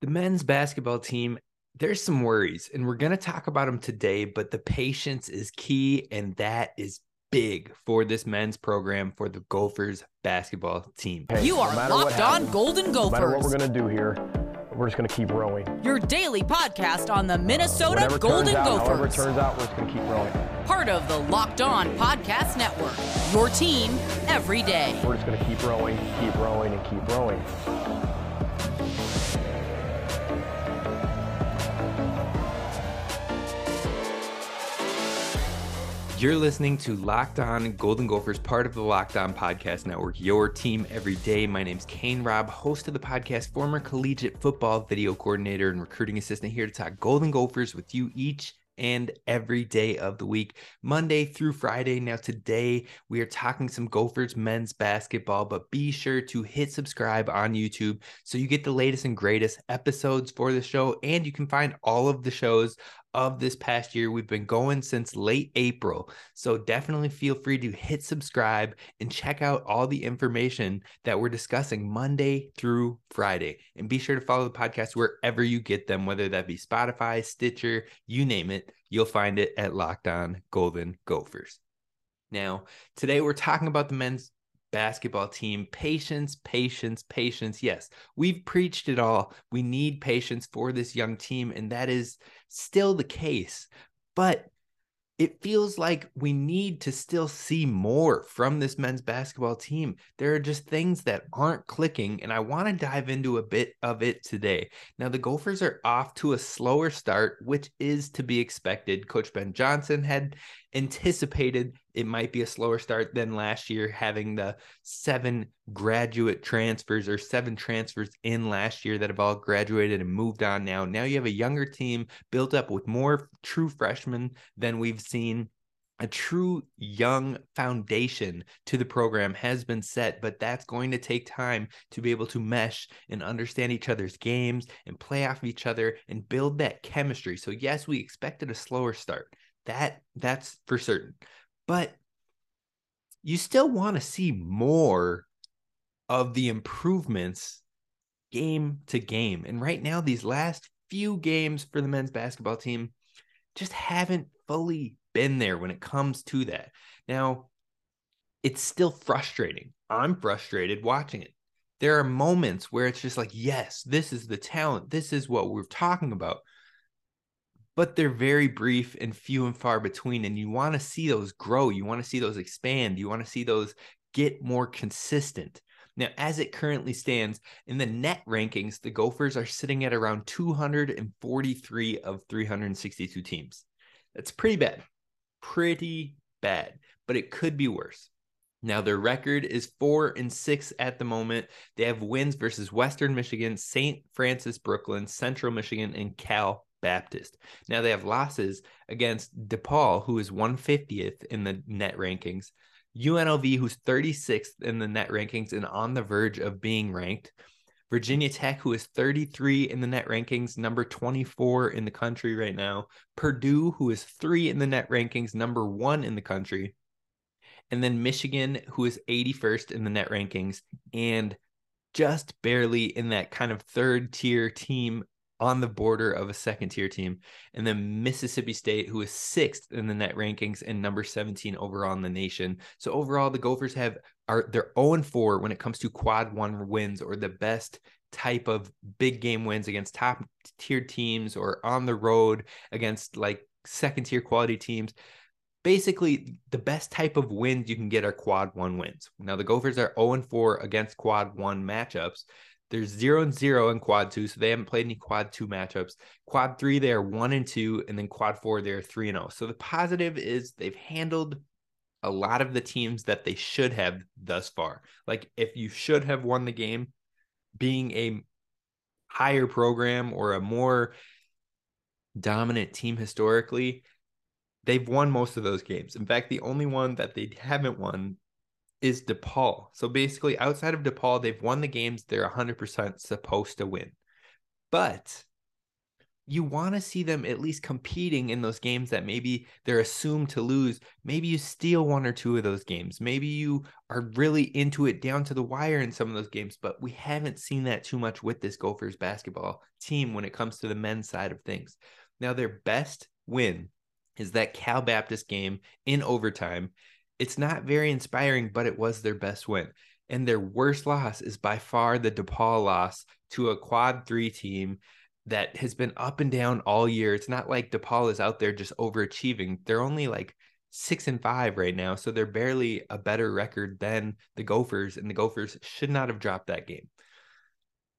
The men's basketball team, there's some worries, and we're going to talk about them today, but the patience is key, and that is big for this men's program for the Gophers basketball team. Hey, You are matter what Locked On happens, Golden No matter what we're going to do here, we're just going to keep rowing. Your daily podcast on the Minnesota Whatever Golden turns out, however it Gophers. turns out, we're just going to keep rowing. Part of the Locked On Podcast Network. Your team every day. We're just going to keep rowing, keep rowing, and keep rowing. You're listening to Locked On Golden Gophers, part of the Locked On Podcast Network, your team every day. My name's Kane Robb, host of the podcast, former collegiate football video coordinator and recruiting assistant here to talk Golden Gophers with you each and every day of the week, Monday through Friday. Now, today we are talking some Gophers men's basketball, but be sure to hit subscribe on YouTube so you get the latest and greatest episodes for the show. And you can find all of the shows of this past year. We've been going since late April. So definitely feel free to hit subscribe and check out all the information that we're discussing Monday through Friday. And be sure to follow the podcast wherever you get them, whether that be Spotify, Stitcher, you name it. You'll find it at Locked On Golden Gophers. Now, today we're talking about the men's basketball team. Patience, patience, patience. Yes, we've preached it all. We need patience for this young team, and that is still the case. But it feels like we need to still see more from this men's basketball team. There are just things that aren't clicking, and I want to dive into a bit of it today. Now, the Gophers are off to a slower start, which is to be expected. Coach Ben Johnson had anticipated it might be a slower start than last year, having the seven graduate transfers or seven transfers in last year that have all graduated and moved on now. Now you have a younger team built up with more true freshmen than we've seen a true young foundation to the program has been set, but that's going to take time to be able to mesh and understand each other's games and play off each other and build that chemistry. So yes, we expected a slower start. That that's for certain. But you still want to see more of the improvements game to game. And right now these last few games for the men's basketball team just haven't fully been there when it comes to that. Now, it's still frustrating. I'm frustrated watching it. There are moments where it's just like, yes, this is the talent. This is what we're talking about. But they're very brief and few and far between. And you want to see those grow. You want to see those expand. You want to see those get more consistent. Now, as it currently stands in the net rankings, the Gophers are sitting at around 243 of 362 teams. That's pretty bad. Pretty bad, but it could be worse. Now their record is 4 and 6 at the moment. They have wins versus Western Michigan, St. Francis Brooklyn, Central Michigan and Cal Baptist. Now they have losses against DePaul who is 150th in the net rankings, UNLV who's 36th in the net rankings and on the verge of being ranked. Virginia Tech, who is 33 in the net rankings, number 24 in the country right now. Purdue, who is three in the net rankings, number one in the country. And then Michigan, who is 81st in the net rankings and just barely in that kind of third tier team on the border of a second tier team. And then Mississippi State, who is sixth in the net rankings and number 17 overall in the nation. So overall, the Gophers have are they're 0 4 when it comes to quad one wins or the best type of big game wins against top tier teams or on the road against like second tier quality teams. Basically, the best type of wins you can get are quad one wins. Now, the Gophers are 0 4 against quad one matchups. They're 0 and 0 in quad two, so they haven't played any quad two matchups. Quad three, they are 1 and 2, and then quad four, they're 3 and 0. So the positive is they've handled a lot of the teams that they should have thus far. Like if you should have won the game, being a higher program or a more dominant team historically, they've won most of those games. In fact, the only one that they haven't won is DePaul. So basically, outside of DePaul, they've won the games they're 100% supposed to win. But you want to see them at least competing in those games that maybe they're assumed to lose. Maybe you steal one or two of those games. Maybe you are really into it down to the wire in some of those games, but we haven't seen that too much with this Gophers basketball team when it comes to the men's side of things. Now, their best win is that Cal Baptist game in overtime. It's not very inspiring, but it was their best win. And their worst loss is by far the DePaul loss to a quad three team that has been up and down all year. It's not like DePaul is out there just overachieving. They're only like six and five right now. So they're barely a better record than the Gophers, and the Gophers should not have dropped that game.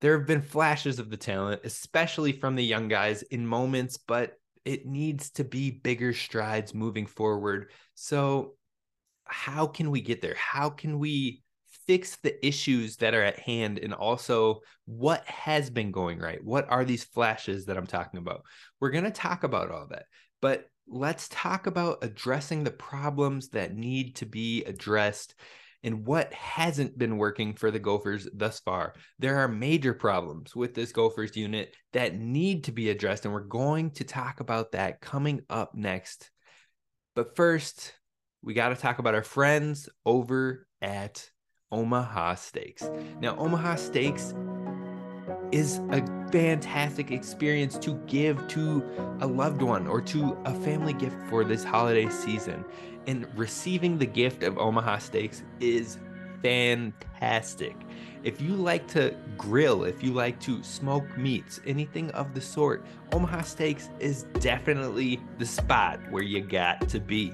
There have been flashes of the talent, especially from the young guys in moments, but it needs to be bigger strides moving forward. So, how can we get there? How can we fix the issues that are at hand and also what has been going right what are these flashes that i'm talking about we're going to talk about all that but let's talk about addressing the problems that need to be addressed and what hasn't been working for the Gophers thus far. There are major problems with this Gophers unit that need to be addressed, and we're going to talk about that coming up next. But first, we got to talk about our friends over at Omaha Steaks. Now, Omaha Steaks is a fantastic experience to give to a loved one or to a family gift for this holiday season. And receiving the gift of Omaha Steaks is fantastic. If you like to grill, if you like to smoke meats, anything of the sort, Omaha Steaks is definitely the spot where you got to be.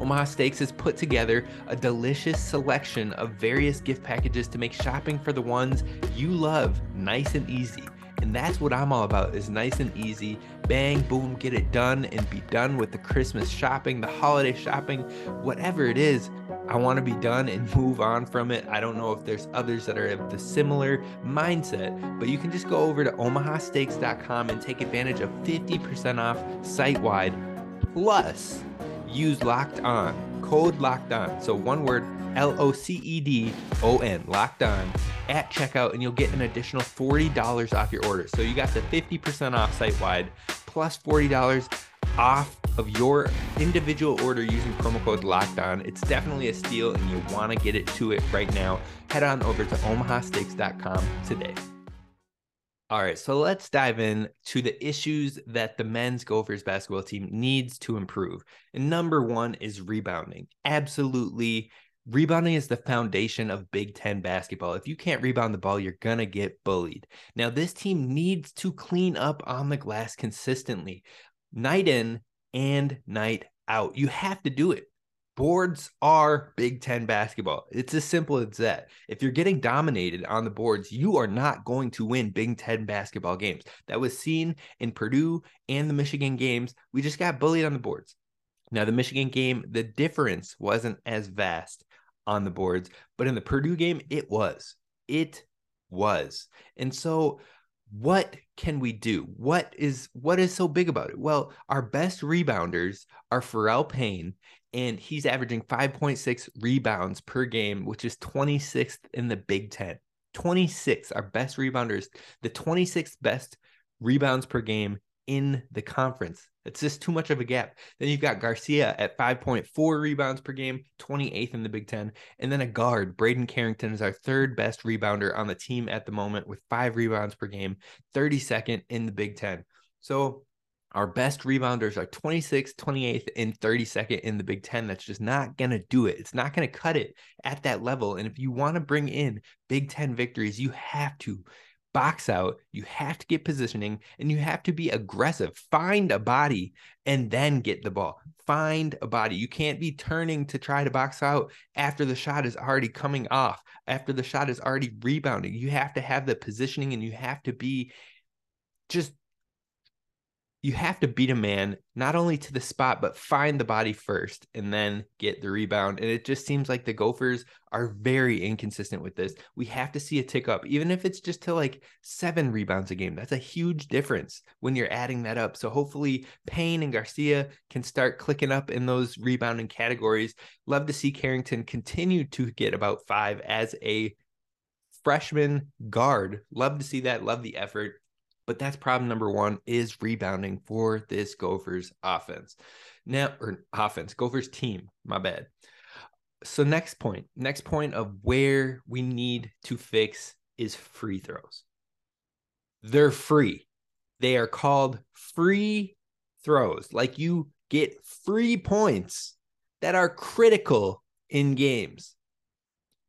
Omaha Steaks has put together a delicious selection of various gift packages to make shopping for the ones you love nice and easy. And that's what I'm all about is nice and easy. Bang, boom, get it done and be done with the Christmas shopping, the holiday shopping, whatever it is. I want to be done and move on from it. I don't know if there's others that are of the similar mindset, but you can just go over to omahasteaks.com and take advantage of 50% off site wide plus use locked on, code locked on. So one word, L O C E D O N, locked on at checkout, and you'll get an additional $40 off your order. So you got the 50% off site wide plus $40 off of your individual order using promo code locked on. It's definitely a steal, and you want to get it to it right now. Head on over to omahasteaks.com today. All right, so let's dive in to the issues that the men's Gophers basketball team needs to improve. And number one is rebounding. Absolutely. Rebounding is the foundation of Big Ten basketball. If you can't rebound the ball, you're going to get bullied. Now, this team needs to clean up on the glass consistently, night in and night out. You have to do it boards are Big Ten basketball. It's as simple as that. If you're getting dominated on the boards, you are not going to win Big Ten basketball games. That was seen in Purdue and the Michigan games. We just got bullied on the boards. Now, the Michigan game, the difference wasn't as vast on the boards, but in the Purdue game, it was. It was. And so, what can we do? What is what is so big about it? Well, our best rebounders are Pharrel Payne and he's averaging 5.6 rebounds per game, which is 26th in the Big Ten. 26, our best rebounders, the 26th best rebounds per game in the conference. It's just too much of a gap. Then you've got Garcia at 5.4 rebounds per game, 28th in the Big Ten. And then a guard, Braeden Carrington, is our third best rebounder on the team at the moment with five rebounds per game, 32nd in the Big Ten. So our best rebounders are 26th, 28th, and 32nd in the Big Ten. That's just not going to do it. It's not going to cut it at that level. And if you want to bring in Big Ten victories, you have to box out, you have to get positioning, and you have to be aggressive. Find a body and then get the ball. Find a body. You can't be turning to try to box out after the shot is already coming off, after the shot is already rebounding. You have to have the positioning and you have to be just you have to beat a man not only to the spot but find the body first and then get the rebound. And it just seems like the gophers are very inconsistent with this. We have to see a tick up even if it's just to like seven rebounds a game. That's a huge difference when you're adding that up. So hopefully payne and garcia can start clicking up in those rebounding categories. Love to see carrington continue to get about five as a freshman guard. Love to see that. Love the effort But that's problem number one is rebounding for this Gophers offense. Now, or offense, Gophers team, my bad. So next point, next point of where we need to fix is free throws. They're free. They are called free throws. Like you get free points that are critical in games.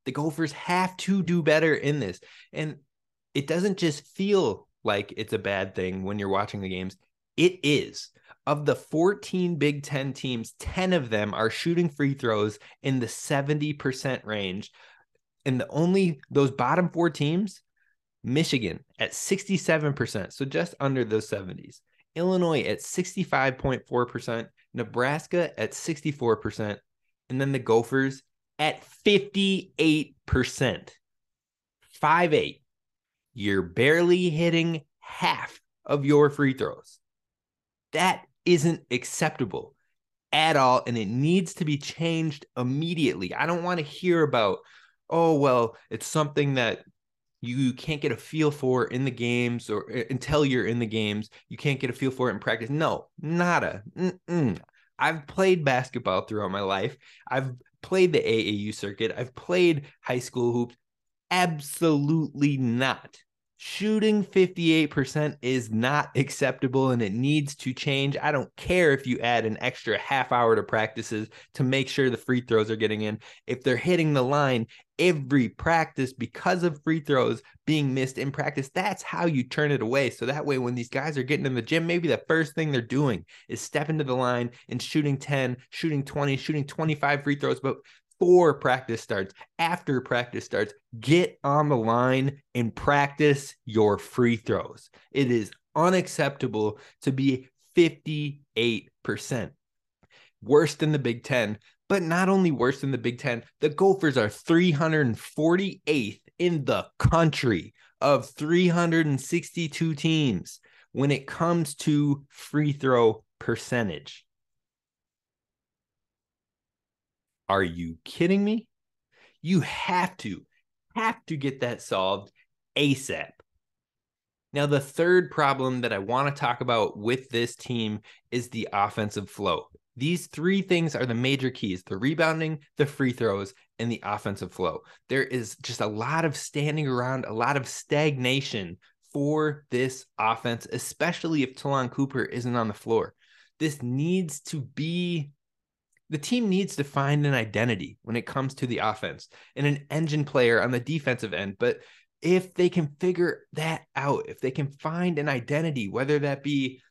The Gophers have to do better in this. And it doesn't just feel like it's a bad thing when you're watching the games. It is. Of the 14 Big Ten teams, 10 of them are shooting free throws in the 70% range. And the only those bottom four teams, Michigan at 67%, so just under those 70s. Illinois at 65.4%, Nebraska at 64%, and then the Gophers at 58%. 5 8. You're barely hitting half of your free throws. That isn't acceptable at all. And it needs to be changed immediately. I don't want to hear about, oh, well, it's something that you can't get a feel for in the games or uh, until you're in the games. You can't get a feel for it in practice. No, nada. Mm-mm. I've played basketball throughout my life. I've played the AAU circuit. I've played high school hoops. Absolutely not. Shooting 58% is not acceptable and it needs to change. I don't care if you add an extra half hour to practices to make sure the free throws are getting in. If they're hitting the line every practice because of free throws being missed in practice, that's how you turn it away. So that way, when these guys are getting in the gym, maybe the first thing they're doing is stepping to the line and shooting 10, shooting 20, shooting 25 free throws. But before practice starts, after practice starts, get on the line and practice your free throws. It is unacceptable to be 58%. Worse than the Big Ten, but not only worse than the Big Ten, the Gophers are 348th in the country of 362 teams when it comes to free throw percentage. Are you kidding me? You have to, have to get that solved ASAP. Now, the third problem that I want to talk about with this team is the offensive flow. These three things are the major keys the rebounding, the free throws, and the offensive flow. There is just a lot of standing around, a lot of stagnation for this offense, especially if Ta'Lon Cooper isn't on the floor. This needs to be the team needs to find an identity when it comes to the offense and an engine player on the defensive end. But if they can figure that out, if they can find an identity, whether that be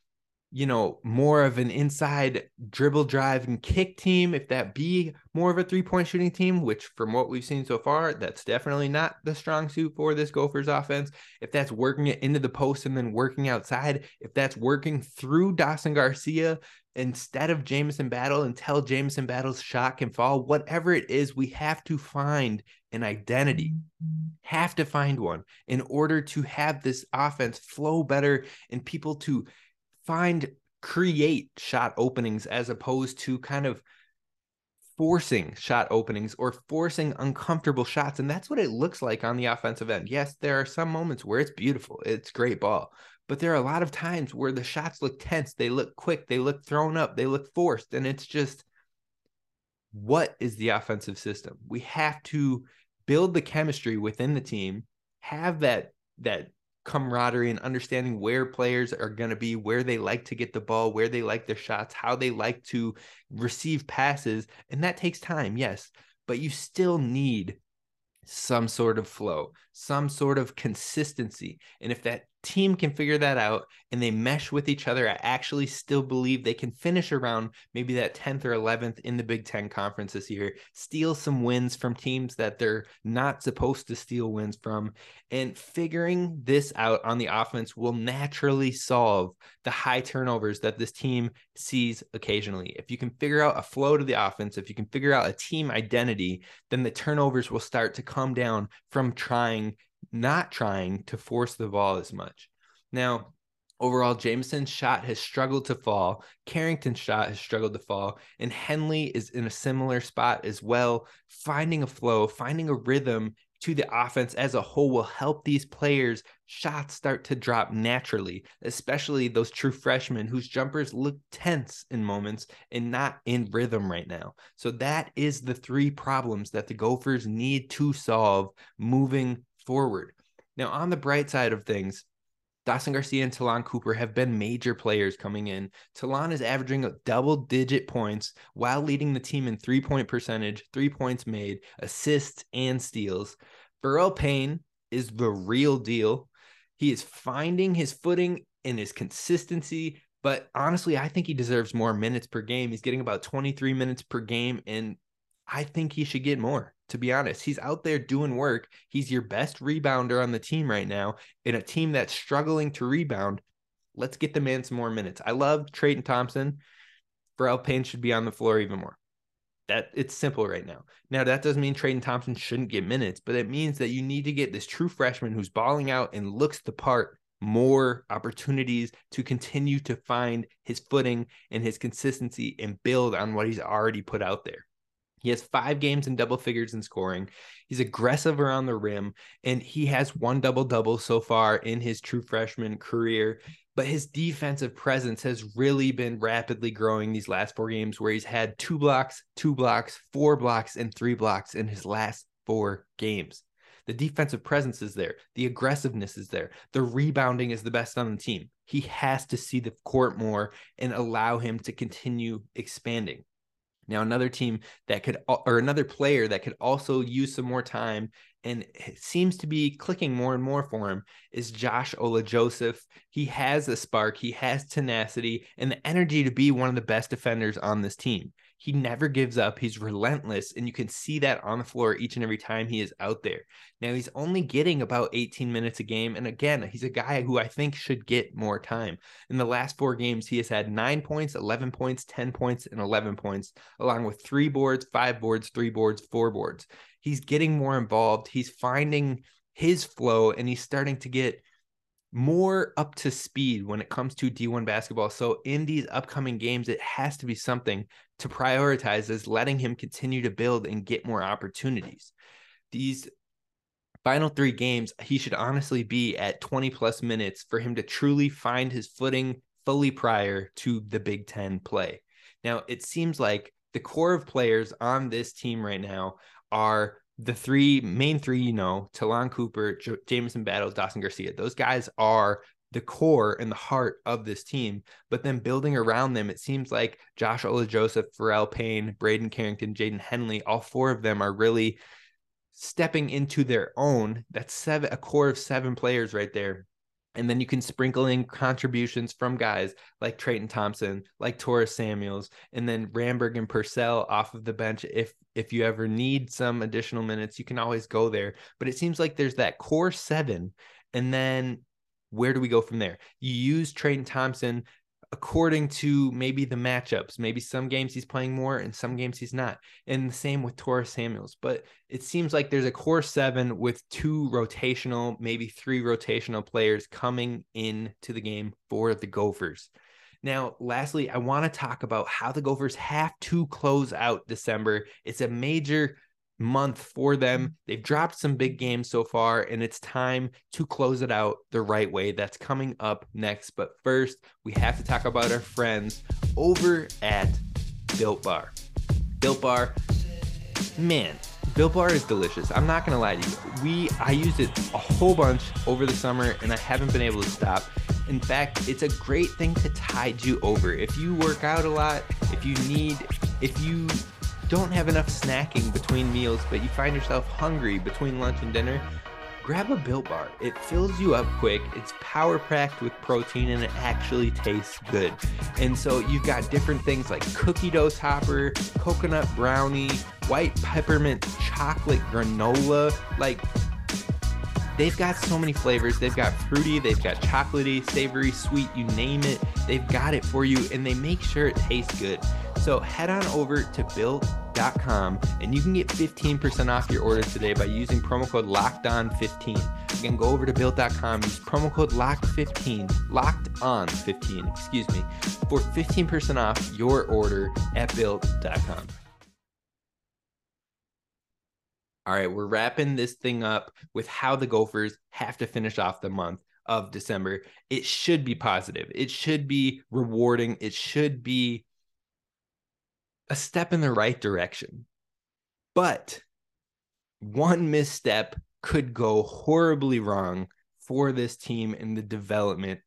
you know, more of an inside dribble drive and kick team, if that be more of a three point shooting team, which from what we've seen so far, that's definitely not the strong suit for this Gophers offense. If that's working it into the post and then working outside, if that's working through Dawson Garcia instead of Jamison Battle until Jamison Battle's shot can fall, whatever it is, we have to find an identity, have to find one in order to have this offense flow better and people to find create shot openings as opposed to kind of forcing shot openings or forcing uncomfortable shots. And that's what it looks like on the offensive end. Yes, there are some moments where it's beautiful, it's great ball, but there are a lot of times where the shots look tense, they look quick, they look thrown up, they look forced. And it's just, what is the offensive system? We have to build the chemistry within the team, have that that camaraderie and understanding where players are going to be, where they like to get the ball, where they like their shots, how they like to receive passes. And that takes time, yes, but you still need some sort of flow, some sort of consistency. And if that team can figure that out and they mesh with each other, I actually still believe they can finish around maybe that 10th or 11th in the Big Ten conference this year, steal some wins from teams that they're not supposed to steal wins from. And figuring this out on the offense will naturally solve the high turnovers that this team sees occasionally. If you can figure out a flow to the offense, if you can figure out a team identity, then the turnovers will start to come down from trying not trying to force the ball as much. Now, overall, Jamison's shot has struggled to fall. Carrington's shot has struggled to fall. And Henley is in a similar spot as well, finding a flow, finding a rhythm to the offense as a whole will help these players shots start to drop naturally, especially those true freshmen whose jumpers look tense in moments and not in rhythm right now. So that is the three problems that the Gophers need to solve moving forward. Now, on the bright side of things, Dawson Garcia and Ta'Lon Cooper have been major players coming in. Ta'Lon is averaging double digit points while leading the team in three point percentage, three points made, assists, and steals. Pharrel Payne is the real deal. He is finding his footing and his consistency. But honestly, I think he deserves more minutes per game. He's getting about 23 minutes per game. And I think he should get more to be honest. He's out there doing work. He's your best rebounder on the team right now in a team that's struggling to rebound. Let's get the man some more minutes. I love Treyton Thompson. Pharrel Payne should be on the floor even more. That it's simple right now. Now that doesn't mean Treyton Thompson shouldn't get minutes, but it means that you need to get this true freshman who's balling out and looks the part more opportunities to continue to find his footing and his consistency and build on what he's already put out there. He has five games in double figures in scoring. He's aggressive around the rim, and he has one double double so far in his true freshman career. But his defensive presence has really been rapidly growing these last four games, where he's had two blocks, two blocks, four blocks, and three blocks in his last four games. The defensive presence is there. The aggressiveness is there. The rebounding is the best on the team. He has to see the court more and allow him to continue expanding. Now, another team that could, or another player that could also use some more time and seems to be clicking more and more for him is Josh Ola Joseph. He has a spark, he has tenacity, and the energy to be one of the best defenders on this team. He never gives up. He's relentless, and you can see that on the floor each and every time he is out there. Now, he's only getting about 18 minutes a game. And again, he's a guy who I think should get more time. In the last four games, he has had nine points, 11 points, 10 points, and 11 points, along with three boards, five boards, three boards, four boards. He's getting more involved. He's finding his flow, and he's starting to get more up to speed when it comes to D1 basketball. So in these upcoming games, it has to be something to prioritize as letting him continue to build and get more opportunities. These final three games, he should honestly be at 20 plus minutes for him to truly find his footing fully prior to the Big Ten play. Now, it seems like the core of players on this team right now are the three main three, you know, Ta'Lon Cooper, J- Jamison Battle, Dawson Garcia. Those guys are the core and the heart of this team. But then building around them, it seems like Josh Ola Joseph, Pharrel Payne, Braeden Carrington, Jaden Henley, all four of them are really stepping into their own. That's seven, a core of seven players right there. And then you can sprinkle in contributions from guys like Treyton Thompson, like Taurus Samuels, and then Ramberg and Purcell off of the bench. If if you ever need some additional minutes, you can always go there. But it seems like there's that core seven, and then where do we go from there? You use Treyton Thompson according to maybe the matchups. Maybe some games he's playing more and some games he's not. And the same with Taurus Samuels. But it seems like there's a core seven with two rotational, maybe three rotational players coming into the game for the Gophers. Now, lastly, I want to talk about how the Gophers have to close out December. It's a major month for them. Mm-hmm. They've dropped some big games so far, and it's time to close it out the right way. That's coming up next. But first, we have to talk about our friends over at Built Bar. Built Bar, man, Built Bar is delicious. I'm not gonna lie to you. We I used it a whole bunch over the summer, and I haven't been able to stop. In fact, it's a great thing to tide you over. If you work out a lot, if you need, if you don't have enough snacking between meals, but you find yourself hungry between lunch and dinner, grab a Built Bar. It fills you up quick, it's power packed with protein, and it actually tastes good. And so you've got different things like cookie dough topper, coconut brownie, white peppermint chocolate granola. Like, they've got so many flavors. They've got fruity, they've got chocolatey, savory, sweet, you name it. They've got it for you, and they make sure it tastes good. So head on over to built.com and you can get 15% off your order today by using promo code locked on 15. Again, go over to built.com, use promo code locked 15, locked on 15, excuse me, for 15% off your order at built.com. All right, we're wrapping this thing up with how the Gophers have to finish off the month of December. It should be positive. It should be rewarding. It should be a step in the right direction. But one misstep could go horribly wrong for this team in the development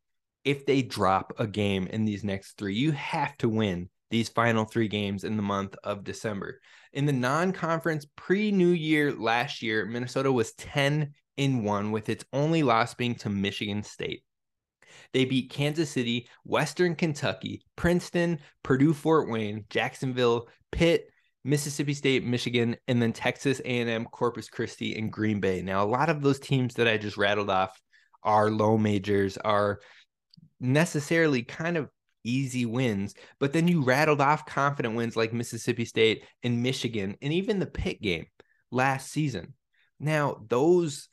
if they drop a game in these next three. You have to win these final three games in the month of December. In the non-conference pre-New Year last year, Minnesota was 10 in 1 with its only loss being to Michigan State. They beat Kansas City, Western Kentucky, Princeton, Purdue Fort Wayne, Jacksonville, Pitt, Mississippi State, Michigan, and then Texas A&M, Corpus Christi, and Green Bay. Now, a lot of those teams that I just rattled off are low majors, are necessarily kind of easy wins, but then you rattled off confident wins like Mississippi State and Michigan and even the Pitt game last season. Now, those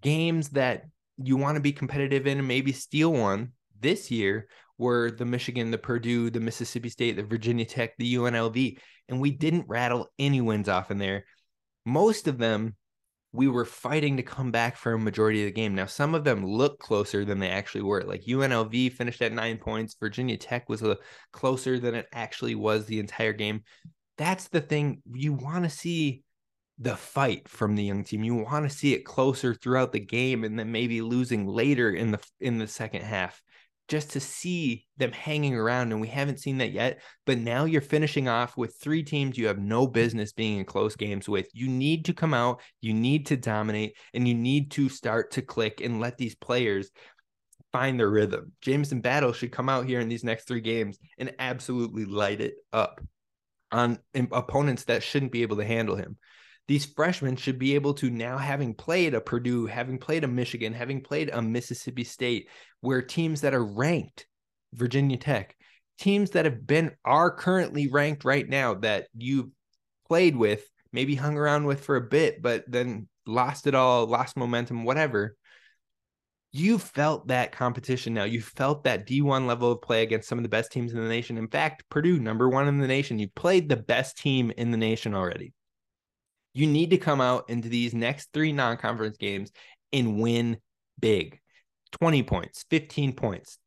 games that you want to be competitive in and maybe steal one this year were the Michigan, the Purdue, the Mississippi State, the Virginia Tech, the UNLV, and we didn't rattle any wins off in there. Most of them we were fighting to come back for a majority of the game. Now, some of them look closer than they actually were. Like UNLV finished at nine points. Virginia Tech was a closer than it actually was the entire game. That's the thing. You want to see the fight from the young team. You want to see it closer throughout the game and then maybe losing later in the in the second half just to see them hanging around. And we haven't seen that yet. But now you're finishing off with three teams you have no business being in close games with. You need to come out, you need to dominate, and you need to start to click and let these players find their rhythm. Jamison Battle should come out here in these next three games and absolutely light it up on opponents that shouldn't be able to handle him these freshmen should be able to now having played a Purdue, having played a Michigan, having played a Mississippi State, where teams that are ranked, Virginia Tech, teams that have been are currently ranked right now that you played with, maybe hung around with for a bit, but then lost it all, lost momentum, whatever. You felt that competition now. You felt that D1 level of play against some of the best teams in the nation. In fact, Purdue, number one in the nation, you played the best team in the nation already. You need to come out into these next three non conference games and win big 20 points, 15 points,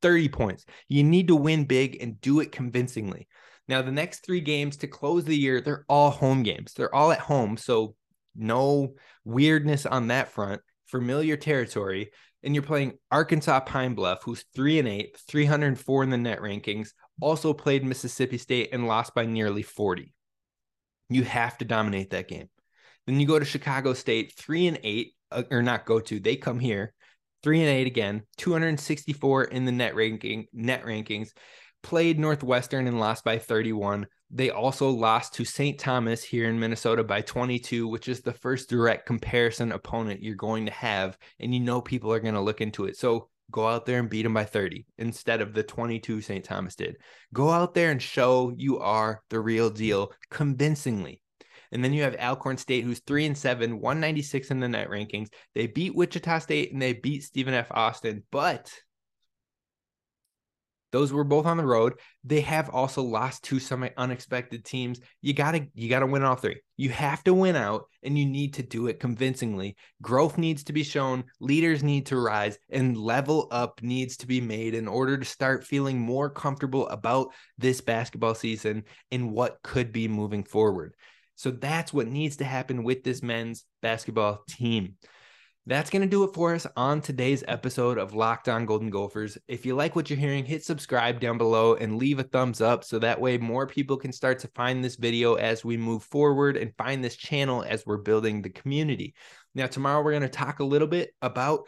30 points. You need to win big and do it convincingly. Now, the next three games to close the year, they're all home games. They're all at home. So, no weirdness on that front, familiar territory. And you're playing Arkansas Pine Bluff, who's three and eight, 304 in the net rankings, also played Mississippi State and lost by nearly 40. You have to dominate that game. Then you go to Chicago State, three and eight, uh, or not go to. They come here, three and eight again, 264 in the net ranking, net rankings. Played Northwestern and lost by 31. They also lost to St. Thomas here in Minnesota by 22, which is the first direct comparison opponent you're going to have. And you know people are going to look into it. So go out there and beat them by 30 instead of the 22 St. Thomas did. Go out there and show you are the real deal convincingly. And then you have Alcorn State, who's three and seven, 196 in the net rankings. They beat Wichita State and they beat Stephen F. Austin, but those were both on the road. They have also lost to some unexpected teams. You gotta you gotta win all three. You have to win out, and you need to do it convincingly. Growth needs to be shown. Leaders need to rise, and level up needs to be made in order to start feeling more comfortable about this basketball season and what could be moving forward. So that's what needs to happen with this men's basketball team. That's going to do it for us on today's episode of Locked On Golden Gophers. If you like what you're hearing, hit subscribe down below and leave a thumbs up so that way more people can start to find this video as we move forward and find this channel as we're building the community. Now, tomorrow we're going to talk a little bit about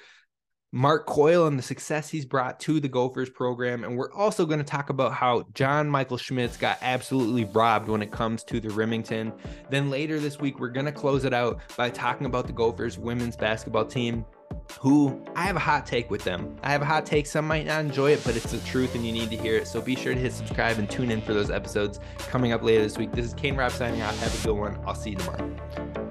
Mark Coyle and the success he's brought to the Gophers program. And we're also going to talk about how John Michael Schmitz got absolutely robbed when it comes to the Rimington. Then later this week, we're going to close it out by talking about the Gophers women's basketball team. Who I have a hot take with them. I have a hot take. Some might not enjoy it, but it's the truth and you need to hear it. So be sure to hit subscribe and tune in for those episodes coming up later this week. This is Kane Rob signing off. Have a good one. I'll see you tomorrow.